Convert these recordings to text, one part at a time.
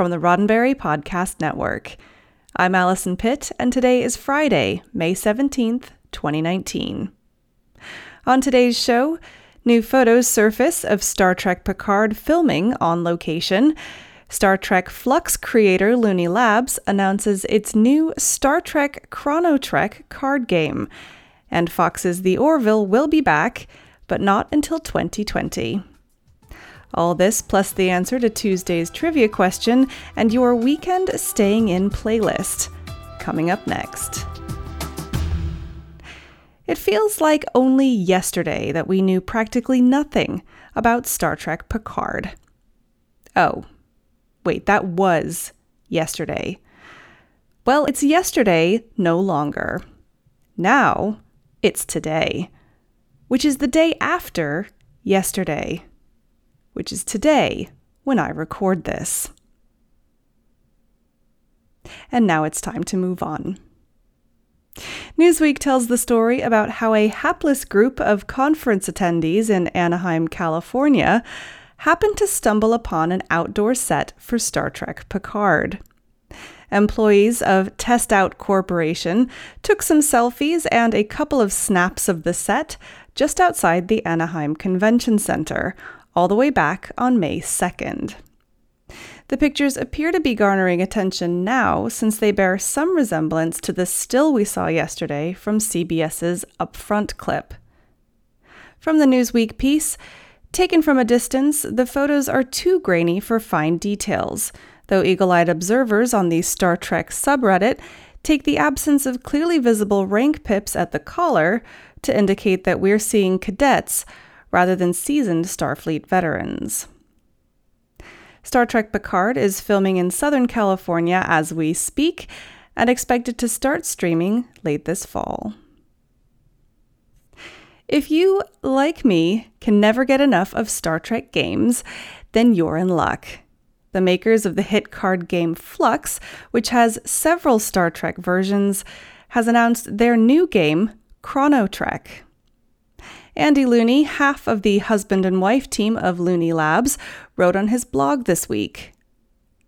from the Roddenberry Podcast Network. I'm Allison Pitt, and today is Friday, May 17th, 2019. On today's show, new photos surface of Star Trek Picard filming on location. Star Trek Fluxx creator Looney Labs announces its new Star Trek Chrono Trek card game. And Fox's The Orville will be back, but not until 2020. All this plus the answer to Tuesday's trivia question and your weekend staying in playlist. Coming up next. It feels like only yesterday that we knew practically nothing about Star Trek Picard. Oh, wait, that was yesterday. Well, it's yesterday no longer. Now, it's today, which is the day after yesterday which is today when I record this. And now it's time to move on. Newsweek tells the story about how a hapless group of conference attendees in Anaheim, California, happened to stumble upon an outdoor set for Star Trek Picard. Employees of Test Out Corporation took some selfies and a couple of snaps of the set just outside the Anaheim Convention Center all the way back on May 2nd. The pictures appear to be garnering attention now since they bear some resemblance to the still we saw yesterday from CBS's upfront clip. From the Newsweek piece, taken from a distance, the photos are too grainy for fine details, though eagle eyed observers on the Star Trek subreddit take the absence of clearly visible rank pips at the collar to indicate that we're seeing cadets rather than seasoned Starfleet veterans. Star Trek Picard is filming in Southern California as we speak and expected to start streaming late this fall. If you, like me, can never get enough of Star Trek games, then you're in luck. The makers of the hit card game Fluxx, which has several Star Trek versions, has announced their new game, Chrono Trek. Andy Looney, half of the husband and wife team of Looney Labs, wrote on his blog this week.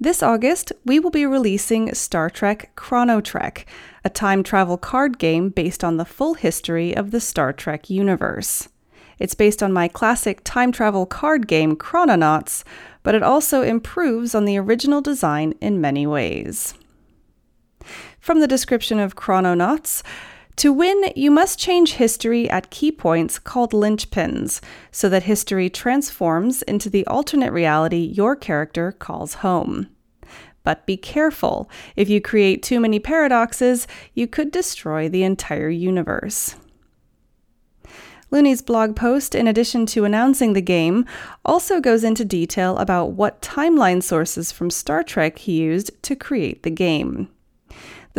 This August, we will be releasing Star Trek Chrono Trek, a time travel card game based on the full history of the Star Trek universe. It's based on my classic time travel card game Chrononauts, but it also improves on the original design in many ways. From the description of Chrononauts, to win, you must change history at key points called linchpins, so that history transforms into the alternate reality your character calls home. But be careful. If you create too many paradoxes, you could destroy the entire universe. Looney's blog post, in addition to announcing the game, also goes into detail about what timeline sources from Star Trek he used to create the game.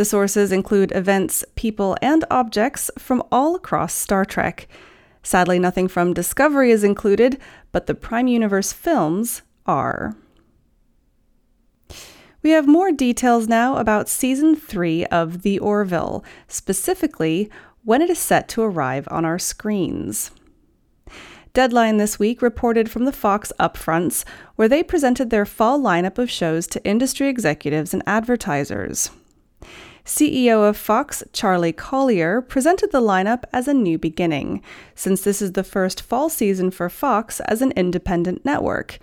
The sources include events, people, and objects from all across Star Trek. Sadly, nothing from Discovery is included, but the Prime Universe films are. We have more details now about Season 3 of The Orville, specifically when it is set to arrive on our screens. Deadline this week reported from the Fox upfronts, where they presented their fall lineup of shows to industry executives and advertisers. CEO of Fox, Charlie Collier, presented the lineup as a new beginning, since this is the first fall season for Fox as an independent network,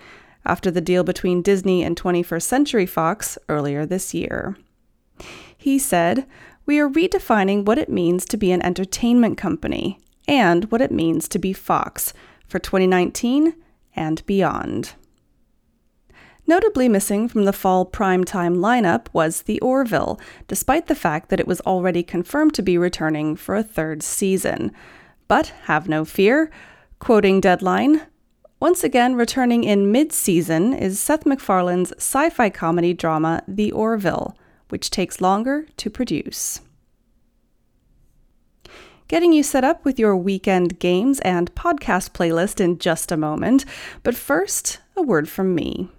after the deal between Disney and 21st Century Fox earlier this year. He said, We are redefining what it means to be an entertainment company and what it means to be Fox for 2019 and beyond. Notably missing from the fall primetime lineup was The Orville, despite the fact that it was already confirmed to be returning for a third season. But have no fear. Quoting Deadline, Once again, returning in mid season is Seth MacFarlane's sci fi comedy drama, The Orville, which takes longer to produce. Getting you set up with your weekend games and podcast playlist in just a moment, but first, a word from me.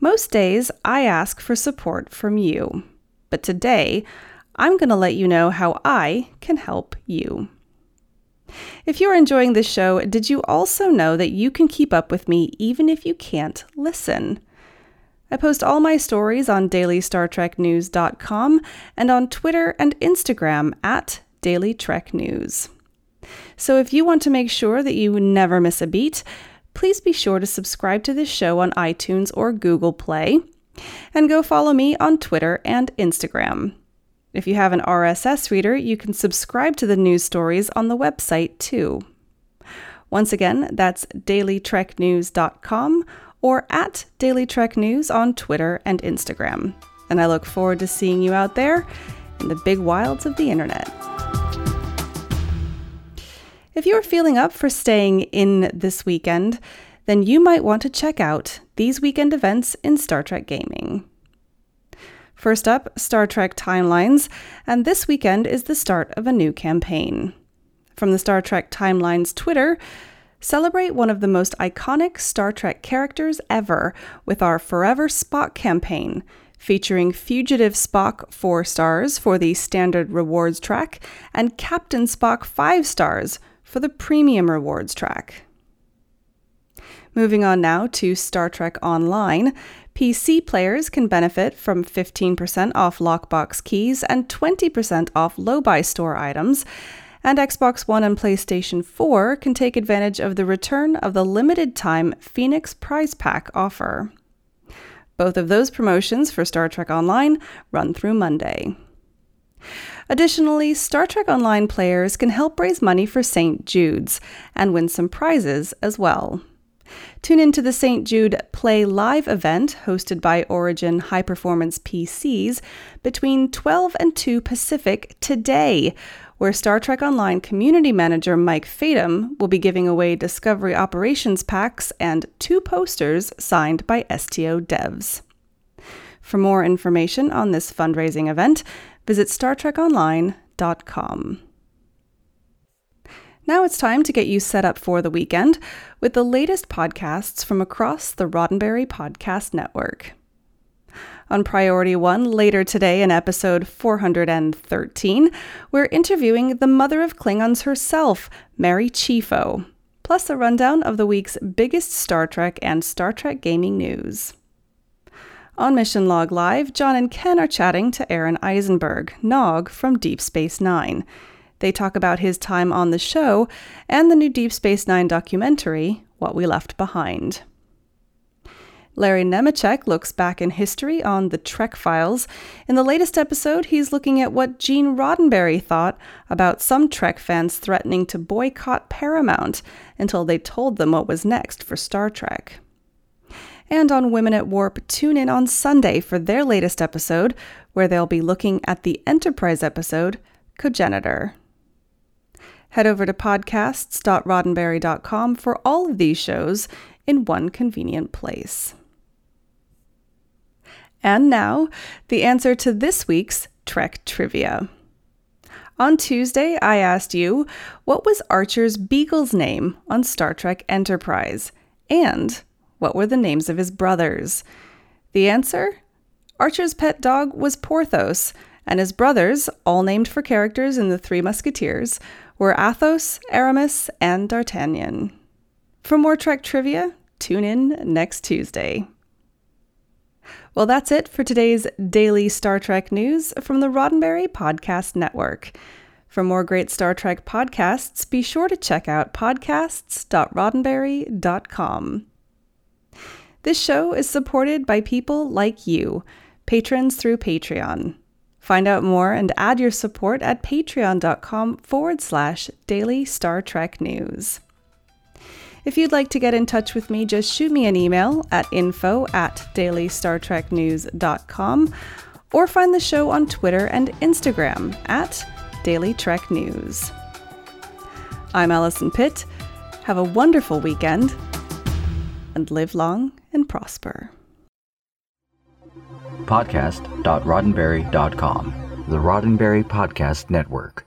Most days, I ask for support from you, but today, I'm going to let you know how I can help you. If you're enjoying this show, did you also know that you can keep up with me even if you can't listen? I post all my stories on dailystartreknews.com and on Twitter and Instagram at Daily Trek News. So if you want to make sure that you never miss a beat, please be sure to subscribe to this show on iTunes or Google Play, and go follow me on Twitter and Instagram. If you have an RSS reader, you can subscribe to the news stories on the website too. Once again, that's dailytreknews.com or at Daily on Twitter and Instagram. And I look forward to seeing you out there in the big wilds of the internet. If you're feeling up for staying in this weekend, then you might want to check out these weekend events in Star Trek gaming. First up, Star Trek Timelines, and this weekend is the start of a new campaign. From the Star Trek Timelines Twitter, celebrate one of the most iconic Star Trek characters ever with our Forever Spock campaign, featuring Fugitive Spock 4 stars for the standard rewards track and Captain Spock 5 stars for the premium rewards track. Moving on now to Star Trek Online, PC players can benefit from 15% off lockbox keys and 20% off Lobi store items. And Xbox One and PlayStation 4 can take advantage of the return of the limited time Phoenix Prize Pack offer. Both of those promotions for Star Trek Online run through Monday. Additionally, Star Trek Online players can help raise money for St. Jude's and win some prizes as well. Tune into the St. Jude Play Live event hosted by Origin High Performance PCs between 12 and 2 Pacific today, where Star Trek Online community manager Mike Fadum will be giving away Discovery Operations packs and two posters signed by STO devs. For more information on this fundraising event, visit StarTrekOnline.com. Now it's time to get you set up for the weekend with the latest podcasts from across the Roddenberry Podcast Network. On Priority One, later today in episode 413, we're interviewing the mother of Klingons herself, Mary Chieffo, plus a rundown of the week's biggest Star Trek and Star Trek gaming news. On Mission Log Live, John and Ken are chatting to Aron Eisenberg, Nog from Deep Space Nine they talk about his time on the show and the new Deep Space Nine documentary, What We Left Behind. Larry Nemecek looks back in history on the Trek files. In the latest episode, he's looking at what Gene Roddenberry thought about some Trek fans threatening to boycott Paramount until they told them what was next for Star Trek. And on Women at Warp, tune in on Sunday for their latest episode, where they'll be looking at the Enterprise episode, Cogenitor. Head over to podcasts.roddenberry.com for all of these shows in one convenient place. And now, the answer to this week's Trek trivia. On Tuesday, I asked you, what was Archer's beagle's name on Star Trek Enterprise? And what were the names of his brothers? The answer? Archer's pet dog was Porthos, and his brothers, all named for characters in The Three Musketeers, were Athos, Aramis, and D'Artagnan. For more Trek trivia, tune in next Tuesday. Well, that's it for today's daily Star Trek news from the Roddenberry Podcast Network. For more great Star Trek podcasts, be sure to check out podcasts.roddenberry.com. This show is supported by people like you, patrons through Patreon. Find out more and add your support at patreon.com forward slash daily Star Trek news. If you'd like to get in touch with me, just shoot me an email at info at dailystartreknews.com or find the show on Twitter and Instagram at Daily Trek News. I'm Allison Pitt, Have a wonderful weekend and live long and prosper. Podcast.roddenberry.com, the Roddenberry Podcast Network.